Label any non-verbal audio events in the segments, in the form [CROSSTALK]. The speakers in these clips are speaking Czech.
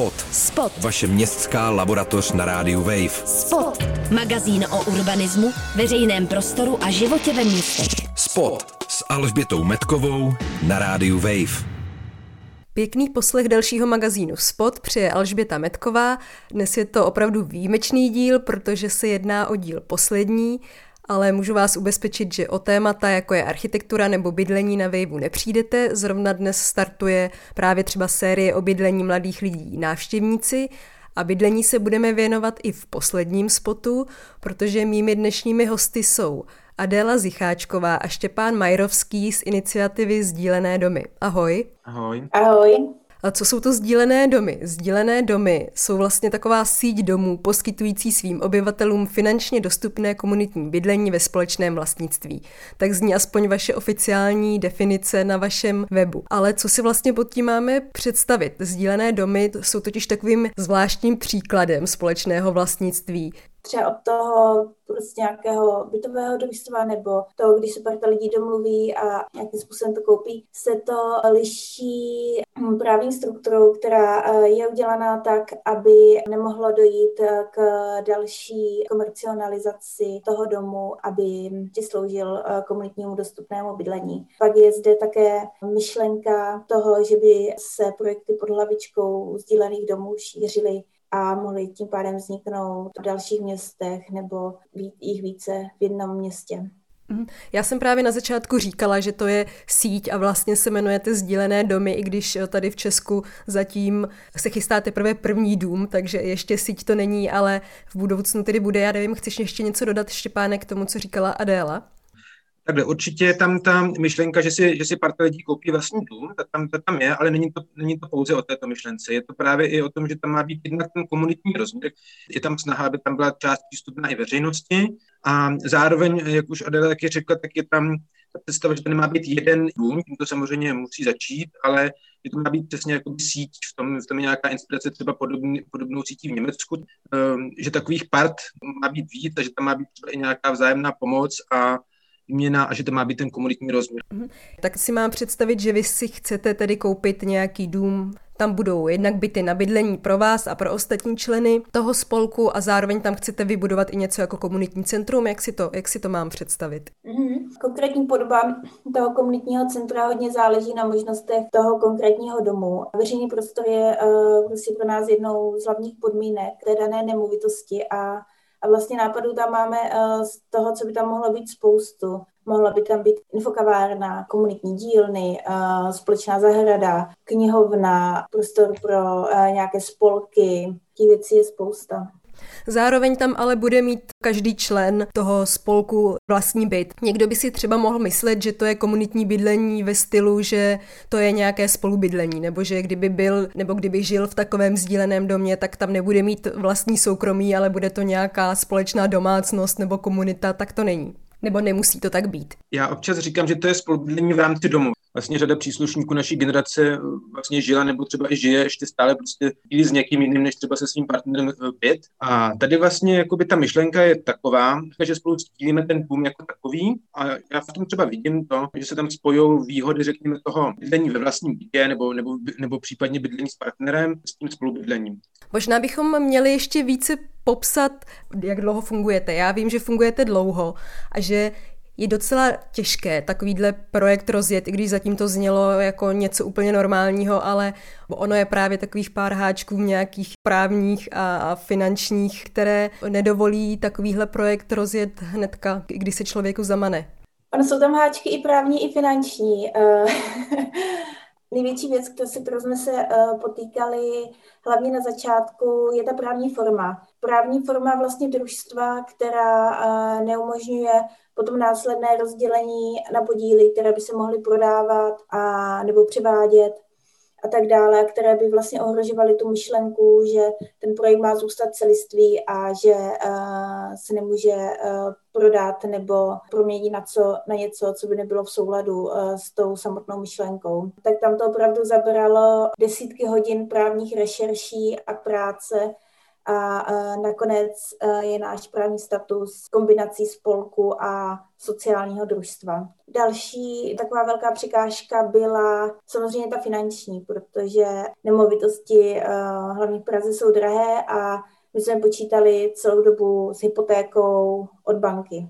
Spot. Spot. Vaše městská laboratoř na rádiu Wave. Spot. Magazín o urbanismu, veřejném prostoru a životě ve městech. Spot s Alžbětou Metkovou na rádiu Wave. Pěkný poslech dalšího magazínu Spot přeje Alžběta Metková. Dnes je to opravdu výjimečný díl, protože se jedná o díl poslední ale můžu vás ubezpečit, že o témata, jako je architektura nebo bydlení na Waveu nepřijdete. Zrovna dnes startuje právě třeba série o bydlení mladých lidí návštěvníci a bydlení se budeme věnovat i v posledním spotu, protože mými dnešními hosty jsou Adéla Zicháčková a Štěpán Majrovský z iniciativy Sdílené domy. Ahoj. Ahoj. Ahoj. A co jsou to sdílené domy? Sdílené domy jsou vlastně taková síť domů poskytující svým obyvatelům finančně dostupné komunitní bydlení ve společném vlastnictví. Tak zní aspoň vaše oficiální definice na vašem webu. Ale co si vlastně pod tím máme představit? Sdílené domy jsou totiž takovým zvláštním příkladem společného vlastnictví třeba od toho prostě nějakého bytového družstva nebo toho, když se parta lidí domluví a nějakým způsobem to koupí, se to liší právní strukturou, která eh, je udělaná tak, aby nemohlo dojít k další komercionalizaci toho domu, aby ti sloužil eh, komunitnímu dostupnému bydlení. Pak je zde také myšlenka toho, že by se projekty pod hlavičkou sdílených domů šířily a mohly tím pádem vzniknout v dalších městech nebo jich více v jednom městě. Mhm. Já jsem právě na začátku říkala, že to je síť a vlastně se jmenujete Sdílené domy, i když tady v Česku zatím se chystá teprve první dům, takže ještě síť to není, ale v budoucnu tedy bude. Já nevím, chceš ještě něco dodat, Štěpáne, k tomu, co říkala Adéla? Takhle, určitě je tam ta myšlenka, že si, že si parta lidí koupí vlastní dům, ta tam, ta tam je, ale není to, není to pouze o této myšlence. Je to právě i o tom, že tam má být jednak ten komunitní rozměr, je tam snaha, aby tam byla část přístupná i veřejnosti. A zároveň, jak už Adela taky řekla, tak je tam ta představa, že to nemá být jeden dům, tím to samozřejmě musí začít, ale že to má být přesně jako síť, v tom, v tom je nějaká inspirace třeba podobný, podobnou sítí v Německu, um, že takových part má být víc a že tam má být třeba i nějaká vzájemná pomoc a výměna a že to má být ten komunitní rozměr. Mhm. Tak si mám představit, že vy si chcete tedy koupit nějaký dům, tam budou jednak byty na bydlení pro vás a pro ostatní členy toho spolku a zároveň tam chcete vybudovat i něco jako komunitní centrum. Jak si to, jak si to mám představit? Mm-hmm. Konkrétní podoba toho komunitního centra hodně záleží na možnostech toho konkrétního domu. Veřejný prostor je uh, prostě pro nás jednou z hlavních podmínek té dané nemovitosti a a vlastně nápadů tam máme uh, z toho, co by tam mohlo být spoustu. Mohla by tam být infokavárna, komunitní dílny, uh, společná zahrada, knihovna, prostor pro uh, nějaké spolky. Těch věcí je spousta. Zároveň tam ale bude mít každý člen toho spolku vlastní byt. Někdo by si třeba mohl myslet, že to je komunitní bydlení ve stylu, že to je nějaké spolubydlení, nebo že kdyby byl, nebo kdyby žil v takovém sdíleném domě, tak tam nebude mít vlastní soukromí, ale bude to nějaká společná domácnost nebo komunita, tak to není. Nebo nemusí to tak být? Já občas říkám, že to je spolubydlení v rámci domu vlastně řada příslušníků naší generace eh, vlastně žila nebo třeba i žije ještě stále prostě i s někým jiným než třeba se svým partnerem pět. Eh, a tady vlastně jakoby ta myšlenka je taková, že spolu sdílíme ten boom jako takový a já v tom třeba vidím to, že se tam spojují výhody, řekněme, toho bydlení ve vlastním bytě nebo, nebo, nebo případně bydlení s partnerem s tím spolubydlením. Možná bychom měli ještě více popsat, jak dlouho fungujete. Já vím, že fungujete dlouho a že je docela těžké takovýhle projekt rozjet, i když zatím to znělo jako něco úplně normálního, ale ono je právě takových pár háčků nějakých právních a, finančních, které nedovolí takovýhle projekt rozjet hnedka, když se člověku zamane. Ono jsou tam háčky i právní, i finanční. [LAUGHS] Eh, největší věc, se, kterou jsme se potýkali hlavně na začátku, je ta právní forma. Právní forma vlastně družstva, která uh, neumožňuje potom následné rozdělení na podíly, které by se mohly prodávat a nebo převádět a tak dále, které by vlastně ohrožovaly tu myšlenku, že ten projekt má zůstat celistvý a že uh, se nemůže uh, prodat nebo proměnit na, co, na něco, co by nebylo v souladu uh, s tou samotnou myšlenkou. Tak tam to opravdu zabralo desítky hodin právních rešerší a práce, a nakonec je náš právní status kombinací spolku a sociálního družstva. Další taková velká překážka byla samozřejmě ta finanční, protože nemovitosti hlavně v Praze jsou drahé a my jsme počítali celou dobu s hypotékou od banky.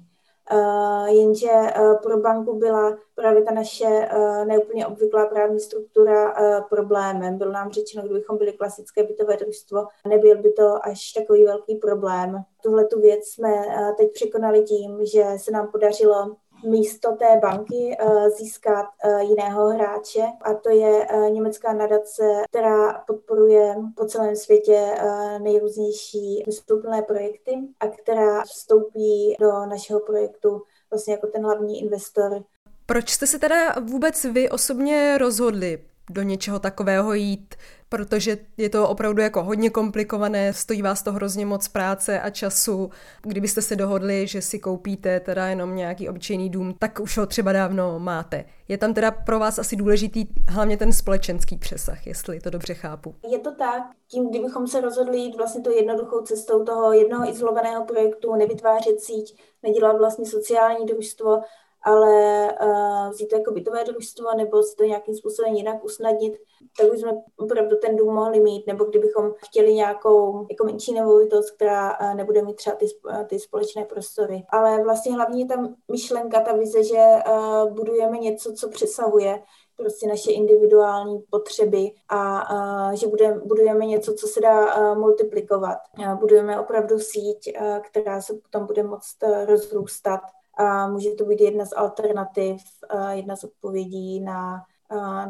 Uh, jenže uh, pro banku byla právě ta naše uh, neúplně obvyklá právní struktura problémem. Bylo nám řečeno, kdybychom byli klasické bytové družstvo, nebyl by to až takový velký problém. Tuhle tu věc jsme teď překonali tím, že se nám podařilo místo té banky eh, získat eh, jiného hráče a to je eh, německá nadace, která podporuje po celém světě nejrůznější smysluplné projekty a která vstoupí do našeho projektu vlastně jako ten hlavní investor. Proč jste se teda vůbec vy osobně rozhodli do něčeho takového jít? protože je to opravdu jako hodně komplikované, stojí vás to hrozně moc práce a času. Kdybyste se dohodli, že si koupíte teda jenom nějaký obyčejný dům, tak už ho třeba dávno máte. Je tam teda pro vás asi důležitý hlavně ten společenský přesah, jestli to dobře chápu. Je to tak. Tím, kdybychom se rozhodli jít vlastně tu jednoduchou cestou toho jednoho izolovaného projektu, nevytvářet síť, nedělat vlastně sociální družstvo, ale uh, vzít to jako bytové družstvo nebo si to nějakým způsobem jinak usnadnit, tak už jsme opravdu ten dům mohli mít, nebo kdybychom chtěli nějakou jako menší nemovitost, která uh, nebude mít třeba ty, uh, ty společné prostory. Ale vlastně hlavně ta myšlenka, ta vize, že uh, budujeme něco, co přesahuje prostě naše individuální potřeby a, a že budeme, budujeme něco, co se dá a, multiplikovat. A budujeme opravdu síť, a, která se potom bude moct rozrůstat a může to být jedna z alternativ, jedna z odpovědí na,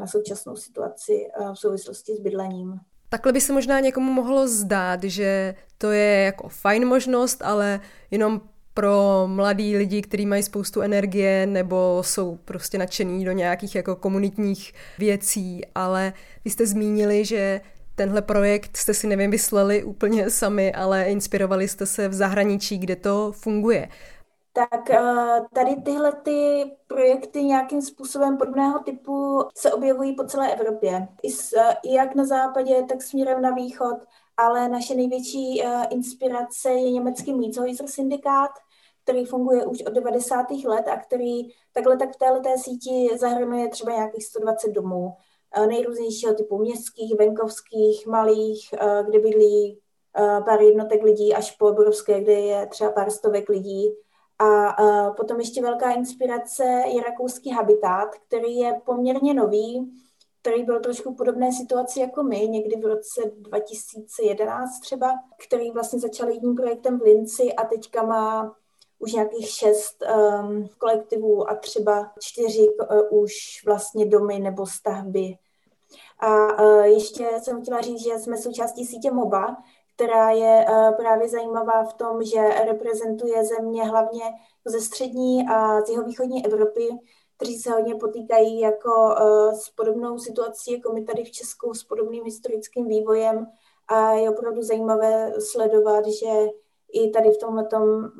na současnou situaci v souvislosti s bydlením. Takhle by se možná někomu mohlo zdát, že to je jako fajn možnost, ale jenom pro mladý lidi, kteří mají spoustu energie nebo jsou prostě nadšení do nějakých jako komunitních věcí, ale vy jste zmínili, že tenhle projekt jste si nevymysleli úplně sami, ale inspirovali jste se v zahraničí, kde to funguje tak eh, tady tyhle ty projekty nějakým způsobem podobného typu se objevují po celé Evropě. I, s, eh, i jak na západě, tak směrem na východ, ale naše největší uh, inspirace je německý Mietshäuser syndikát, který funguje už od 90. let a který takhle tak v této síti zahrnuje třeba nějakých 120 domů nejrůznějšího typu městských, venkovských, malých, kde bydlí pár jednotek lidí až po obrovské, kde je třeba pár stovek lidí a uh, potom ještě velká inspirace je rakouský habitat, který je poměrně nový, který byl trošku podobné situaci jako my, někdy v roce 2011 třeba, který vlastně začal jedním projektem v Linci a teďka má už nějakých šest um, kolektivů a třeba čtyři uh, už vlastně domy nebo stavby. A uh, ještě jsem chtěla říct, že jsme součástí sítě MOBA, která je eh, právě zajímavá v tom, že reprezentuje země hlavně ze střední a z jeho východní Evropy, kteří se hodně potýkají jako eh, s podobnou situací, jako my tady v Česku, s podobným historickým vývojem a je opravdu zajímavé sledovat, že i tady v tomhle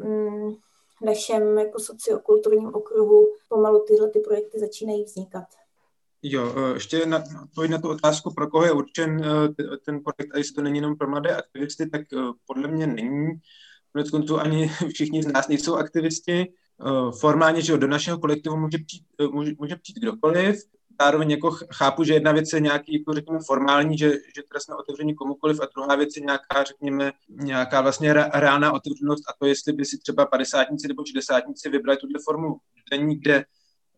mm, našem jako sociokulturním okruhu pomalu tyhle ty projekty začínají vznikat. Jo, eh, ještě na, na tu otázku, pro koho je určen eh, ten projekt, a jestli to není jenom pro mladé aktivisty, tak eh, podle mě není. Konec konců ani [LAUGHS] všichni z nás nejsou aktivisti. Formálně, že do našeho kolektivu může přijít, může, může přijít kdokoliv. Zároveň jako chápu, že jedna věc je nějaký, jako řekněme, formální, že, že teda jsme otevření komukoliv a druhá věc je nějaká, řekněme, nějaká vlastně reálná otevřenost a to, jestli by si třeba padesátníci nebo šedesátníci vybrali tuhle formu kde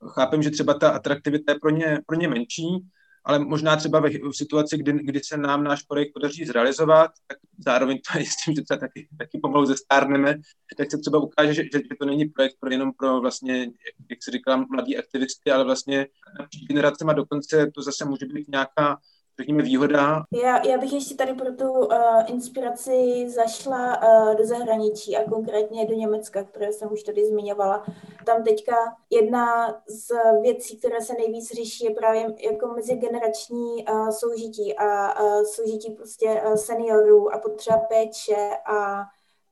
chápem, že třeba ta atraktivita je pro ně, pro ně menší, ale možná třeba ve, v situaci, kdy, kdy se nám náš projekt podaří zrealizovat, tak zároveň to je s tím, že třeba taky, taky pomalu zestárneme, tak se třeba ukáže, že, že to není projekt pro jenom pro vlastně, jak, jak se říkala, mladí aktivisty, ale vlastně napříč generacema dokonce to zase může být nějaká řekněme, výhoda. Já, já bych ještě tady pro tu uh, inspiraci zašla uh, do zahraničí a konkrétně do Německa, které jsem už tady zmiňovala. Tam teďka jedna z věcí, které se nejvíc řeší, je právě jako mezigenerační uh, soužití a uh, soužití prostě uh, seniorů a potřeba péče a,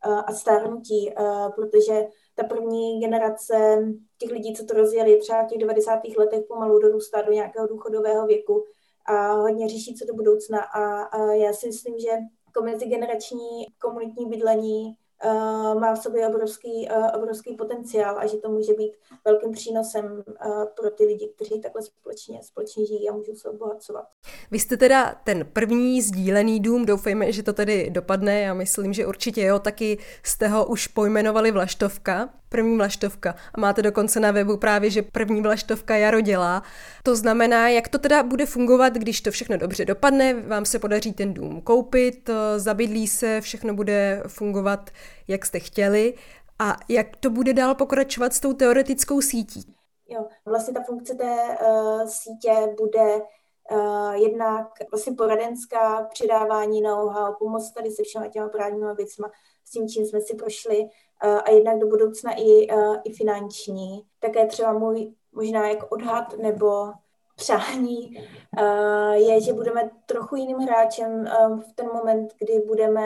a stárnutí, protože ta první generace těch lidí, co to rozjeli třeba v těch 90. letech, pomalu dorůstá do nějakého důchodového věku a hodně řeší co do budoucna a, a já si myslím, že jako mezigenerační komunitní bydlení uh, má v sobě obrovský, uh, obrovský potenciál a že to může být velkým přínosem uh, pro ty lidi, kteří takhle společně, společně žijí a můžou se obohacovat. Vy jste teda ten první sdílený dům, doufejme, že to tedy dopadne, já myslím, že určitě jo, taky jste ho už pojmenovali Vlaštovka, první vlaštovka. A máte dokonce na webu právě, že první vlaštovka jaro dělá. To znamená, jak to teda bude fungovat, když to všechno dobře dopadne, vám se podaří ten dům koupit, zabydlí se, všechno bude fungovat, jak jste chtěli. A jak to bude dál pokračovat s tou teoretickou sítí? Jo, vlastně ta funkce té uh, sítě bude uh, jednak vlastně poradenská, předávání know-how, pomoc tady se všema těma právníma věcma, s tím, čím jsme si prošli, a jednak do budoucna i, i finanční. Také třeba můj možná jako odhad nebo přání je, že budeme trochu jiným hráčem v ten moment, kdy budeme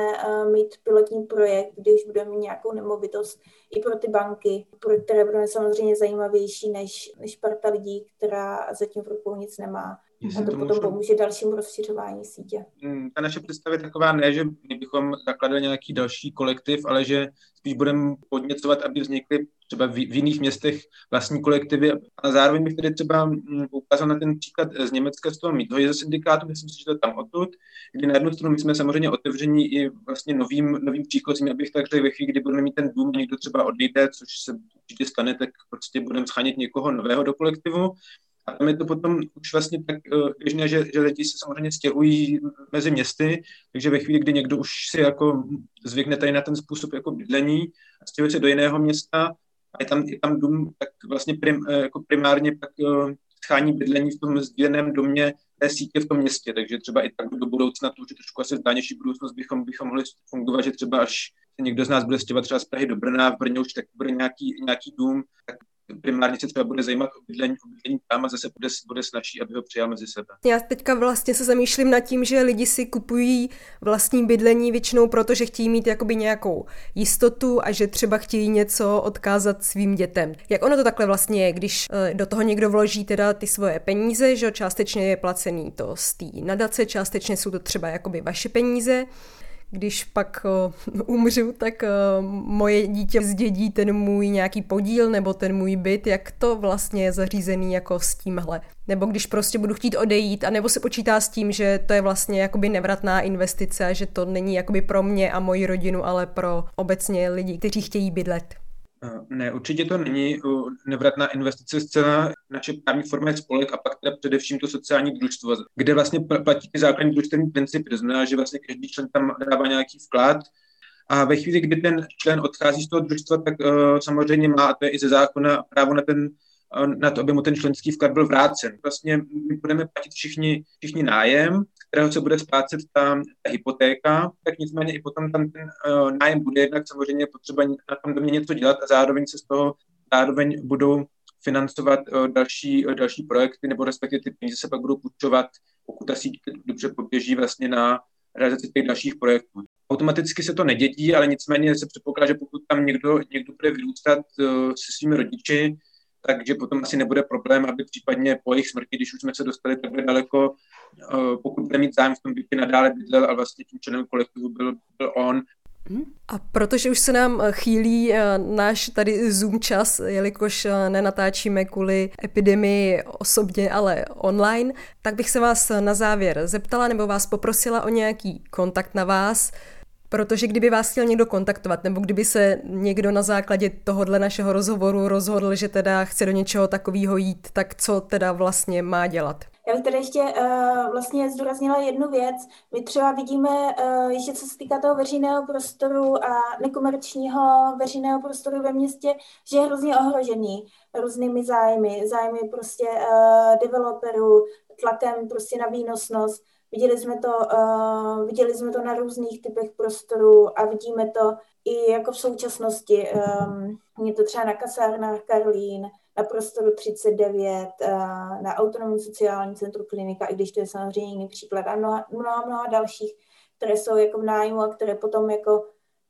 mít pilotní projekt, kdy už budeme mít nějakou nemovitost i pro ty banky, pro které budeme samozřejmě zajímavější než, než parta lidí, která zatím v rukou nic nemá. Jestli a to, to potom můžu... pomůže dalšímu rozšiřování sítě. Hmm, ta naše představa je taková ne, že my bychom zakladali nějaký další kolektiv, ale že spíš budeme podněcovat, aby vznikly třeba v, v jiných městech vlastní kolektivy. A zároveň bych tedy třeba hm, ukázal na ten příklad z Německa z toho mýtho syndikátu, myslím si, že to je tam odtud, kdy na jednu stranu my jsme samozřejmě otevření i vlastně novým, novým příchozím, abych tak řekl, ve chvíli, kdy budeme mít ten dům, někdo třeba odejde, což se určitě stane, tak prostě budeme schánět někoho nového do kolektivu. A tam je to potom už vlastně tak uh, běžné, že, že lidi se samozřejmě stěhují mezi městy, takže ve chvíli, kdy někdo už si jako zvykne tady na ten způsob jako bydlení a stěhuje se do jiného města a je tam, je tam dům, tak vlastně prim, uh, jako primárně pak uh, schání bydlení v tom sdíleném domě té sítě v tom městě, takže třeba i tak do budoucna, to už je trošku asi zdánější budoucnost, bychom, bychom mohli fungovat, že třeba až někdo z nás bude stěhovat třeba z Prahy do Brna, v Brně už tak bude nějaký, nějaký dům, tak primárně se třeba bude zajímat o bydlení, o bydlení tam a zase bude, bude snažší, aby ho přijal mezi sebe. Já teďka vlastně se zamýšlím nad tím, že lidi si kupují vlastní bydlení většinou proto, že chtějí mít jakoby nějakou jistotu a že třeba chtějí něco odkázat svým dětem. Jak ono to takhle vlastně je, když eh, do toho někdo vloží teda ty svoje peníze, že částečně je placený to z té nadace, částečně jsou to třeba jakoby vaše peníze, když pak uh, [LAUGHS] umřu, tak uh, moje dítě zdědí ten můj nějaký podíl nebo ten můj byt, jak to vlastně je zařízený jako s tímhle. Nebo když prostě budu chtít odejít, a nebo se počítá s tím, že to je vlastně jakoby nevratná investice a že to není jakoby pro mě a moji rodinu, ale pro obecně lidi, kteří chtějí bydlet. Ne, určitě to není nevratná investice zcela. Naše právní forma je spolek a pak teda především to sociální družstvo, kde vlastně platí ty základní družstevní principy. To znamená, že vlastně každý člen tam dává nějaký vklad a ve chvíli, kdy ten člen odchází z toho družstva, tak uh, samozřejmě má, a to je i ze zákona, právo na ten na to, aby mu ten členský vklad byl vrácen. Vlastně my budeme platit všichni, všichni nájem, kterého se bude splácet ta, ta hypotéka, tak nicméně i potom tam ten uh, nájem bude jednak samozřejmě potřeba na tom domě něco dělat a zároveň se z toho zároveň budou financovat uh, další, uh, další projekty, nebo respektive ty peníze se pak budou půjčovat, pokud ta síť dobře poběží vlastně na realizaci těch dalších projektů. Automaticky se to nedědí, ale nicméně se předpokládá, že pokud tam někdo, někdo bude vyrůstat uh, se svými rodiči, takže potom asi nebude problém, aby případně po jejich smrti, když už jsme se dostali takhle daleko, eh, pokud bude mít zájem v tom bytě nadále bydlel a vlastně tím členem kolektivu byl, byl on, mhm. a protože už se nám eh, chýlí eh, náš tady Zoom čas, jelikož nenatáčíme kvůli epidemii osobně, ale online, tak bych se vás na závěr zeptala nebo vás poprosila o nějaký kontakt na vás, Protože kdyby vás chtěl někdo kontaktovat, nebo kdyby se někdo na základě tohohle našeho rozhovoru rozhodl, že teda chce do něčeho takového jít, tak co teda vlastně má dělat? Já bych tady ještě uh, vlastně zdůraznila jednu věc. My třeba vidíme, uh, ještě co se týká toho veřejného prostoru a nekomerčního veřejného prostoru ve městě, že je hrozně ohrožený různými zájmy, zájmy prostě uh, developerů, tlakem prostě na výnosnost. Viděli jsme to, uh, viděli jsme to na různých typech prostorů a vidíme to i jako v současnosti. Um, je to třeba na kasárnách Karlín, na prostoru 39, uh, na autonomní sociální centru klinika, i když to je samozřejmě jiný příklad a mnoha, mnoha, mnoha dalších, které jsou jako v nájmu a které potom jako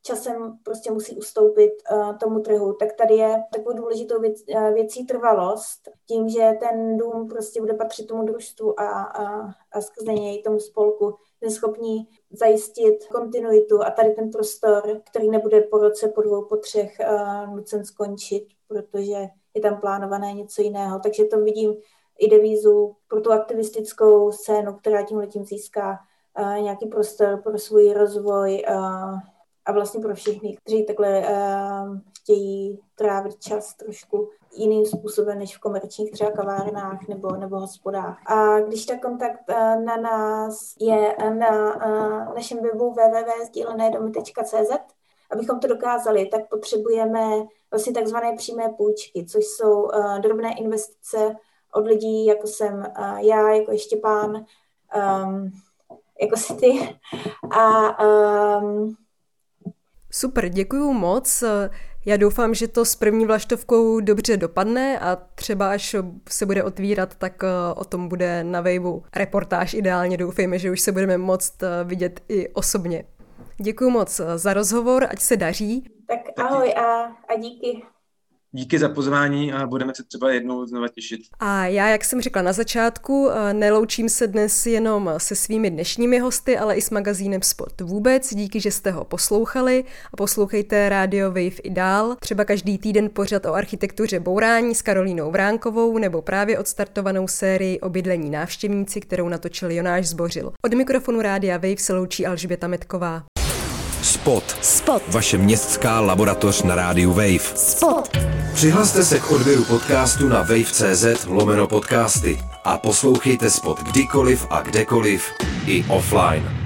časem prostě musí ustoupit uh, tomu trhu, tak tady je takovou důležitou věc, uh, věcí trvalost, tím, že ten dům prostě bude patřit tomu družstvu a, a, a skrze něj tomu spolku schopní zajistit kontinuitu a tady ten prostor, který nebude po roce, po dvou, po třech uh, nucen skončit, protože je tam plánované něco jiného. Takže to vidím i devízu pro tu aktivistickou scénu, která tím letím získá uh, nějaký prostor pro svůj rozvoj uh, a vlastně pro všechny, kteří takhle uh, chtějí trávit čas trošku jiným způsobem než v komerčních třeba kavárnách nebo, nebo hospodách. A když ta kontakt uh, na nás je na uh, našem webu www.sdílenédomy.cz, abychom to dokázali, tak potřebujeme vlastně takzvané přímé půjčky, což jsou uh, drobné investice od lidí, jako jsem uh, já, jako je Štěpán, um, jako si ty. A um, Super, děkuju moc. Já doufám, že to s první vlaštovkou dobře dopadne a třeba až se bude otvírat, tak eh, o tom bude na Waveu reportáž. Ideálně doufejme, že už se budeme moct eh, vidět i osobně. Děkuji moc eh, za rozhovor, ať se daří. Tak ahoj a, a díky. Díky za pozvání a budeme se třeba jednou znova těšit. A já, jak jsem řekla na začátku, eh, neloučím se dnes jenom se svými dnešními hosty, ale i s magazínem Sport vůbec. Díky, že jste ho poslouchali a poslouchejte Radio Wave i dál. Třeba každý týden pořad o architektuře bourání s Karolínou Vránkovou nebo právě odstartovanou sérii o bydlení návštěvníci, kterou natočil Jonáš Zbořil. Od mikrofonu Rádia Wave se loučí Alžběta Metková. Spot. Spot. Vaše městská laboratoř na rádiu Wave. Spot. Přihlaste se k odběru podcastu na wave.cz lomeno podcasty a poslouchejte Spot kdykoliv a kdekoliv i offline.